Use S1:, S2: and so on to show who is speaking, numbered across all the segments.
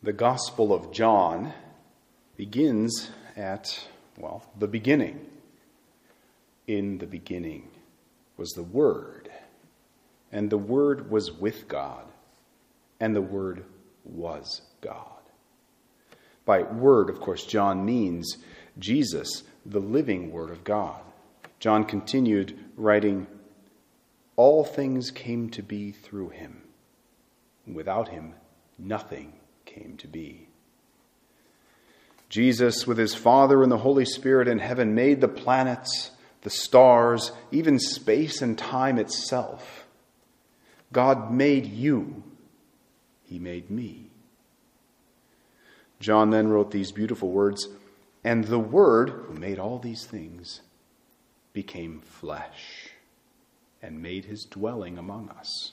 S1: The Gospel of John begins at, well, the beginning. In the beginning was the Word, and the Word was with God, and the Word was God. By Word, of course, John means Jesus, the living Word of God. John continued writing, All things came to be through him. Without him, nothing came to be. Jesus, with his Father and the Holy Spirit in heaven, made the planets, the stars, even space and time itself. God made you, he made me. John then wrote these beautiful words And the Word, who made all these things, became flesh and made his dwelling among us,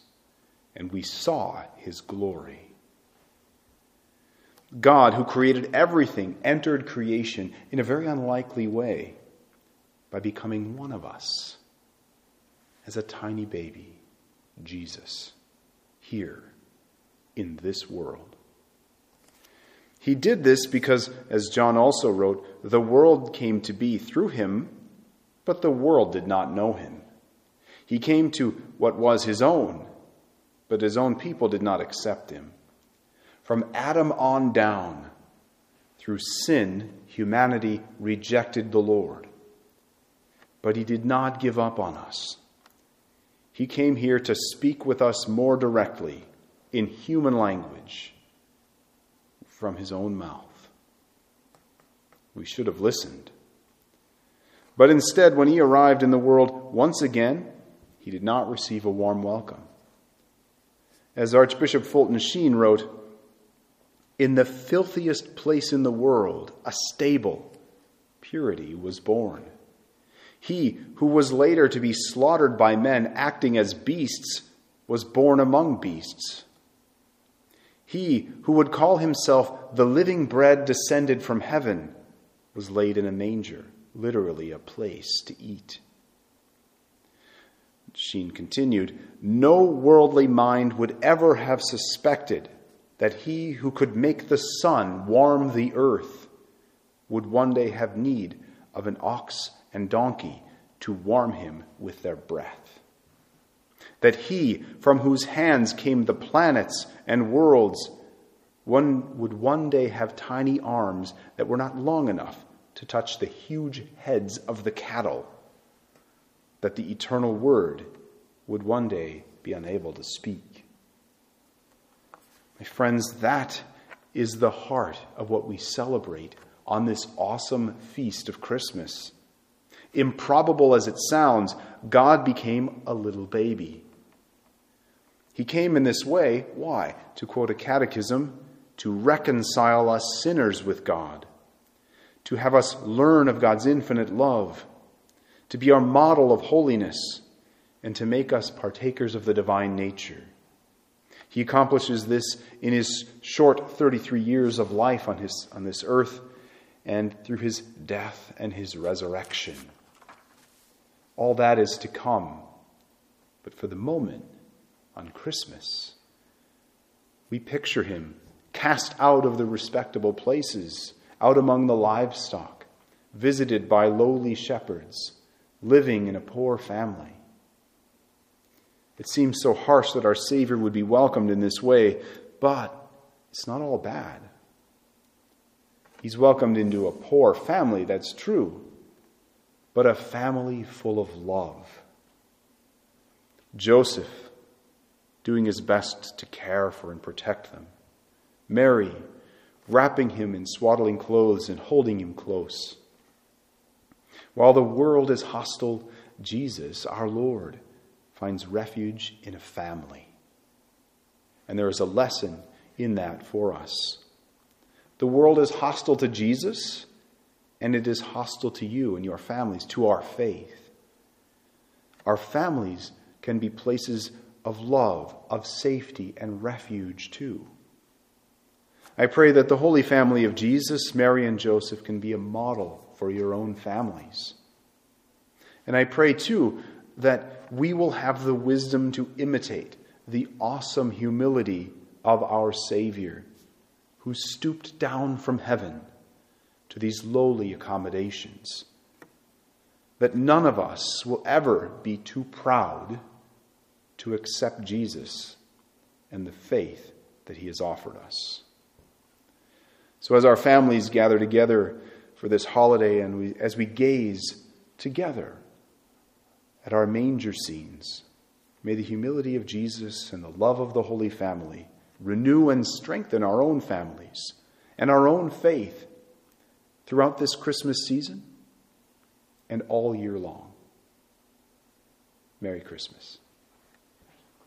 S1: and we saw his glory God, who created everything, entered creation in a very unlikely way by becoming one of us as a tiny baby, Jesus, here in this world. He did this because, as John also wrote, the world came to be through him, but the world did not know him. He came to what was his own, but his own people did not accept him. From Adam on down, through sin, humanity rejected the Lord. But he did not give up on us. He came here to speak with us more directly in human language from his own mouth. We should have listened. But instead, when he arrived in the world once again, he did not receive a warm welcome. As Archbishop Fulton Sheen wrote, in the filthiest place in the world, a stable, purity was born. He who was later to be slaughtered by men acting as beasts was born among beasts. He who would call himself the living bread descended from heaven was laid in a manger, literally a place to eat. Sheen continued No worldly mind would ever have suspected that he who could make the sun warm the earth would one day have need of an ox and donkey to warm him with their breath. That he from whose hands came the planets and worlds one would one day have tiny arms that were not long enough to touch the huge heads of the cattle. That the eternal word would one day be unable to speak. My friends, that is the heart of what we celebrate on this awesome feast of Christmas. Improbable as it sounds, God became a little baby. He came in this way, why? To quote a catechism, to reconcile us sinners with God, to have us learn of God's infinite love, to be our model of holiness, and to make us partakers of the divine nature. He accomplishes this in his short 33 years of life on, his, on this earth and through his death and his resurrection. All that is to come. But for the moment, on Christmas, we picture him cast out of the respectable places, out among the livestock, visited by lowly shepherds, living in a poor family. It seems so harsh that our Savior would be welcomed in this way, but it's not all bad. He's welcomed into a poor family, that's true, but a family full of love. Joseph doing his best to care for and protect them. Mary wrapping him in swaddling clothes and holding him close. While the world is hostile, Jesus, our Lord, finds refuge in a family. And there is a lesson in that for us. The world is hostile to Jesus, and it is hostile to you and your families, to our faith. Our families can be places of love, of safety, and refuge too. I pray that the Holy Family of Jesus, Mary, and Joseph can be a model for your own families. And I pray too that we will have the wisdom to imitate the awesome humility of our Savior, who stooped down from heaven to these lowly accommodations. That none of us will ever be too proud to accept Jesus and the faith that he has offered us. So, as our families gather together for this holiday and we, as we gaze together at our manger scenes, may the humility of Jesus and the love of the Holy Family renew and strengthen our own families and our own faith throughout this Christmas season and all year long. Merry Christmas.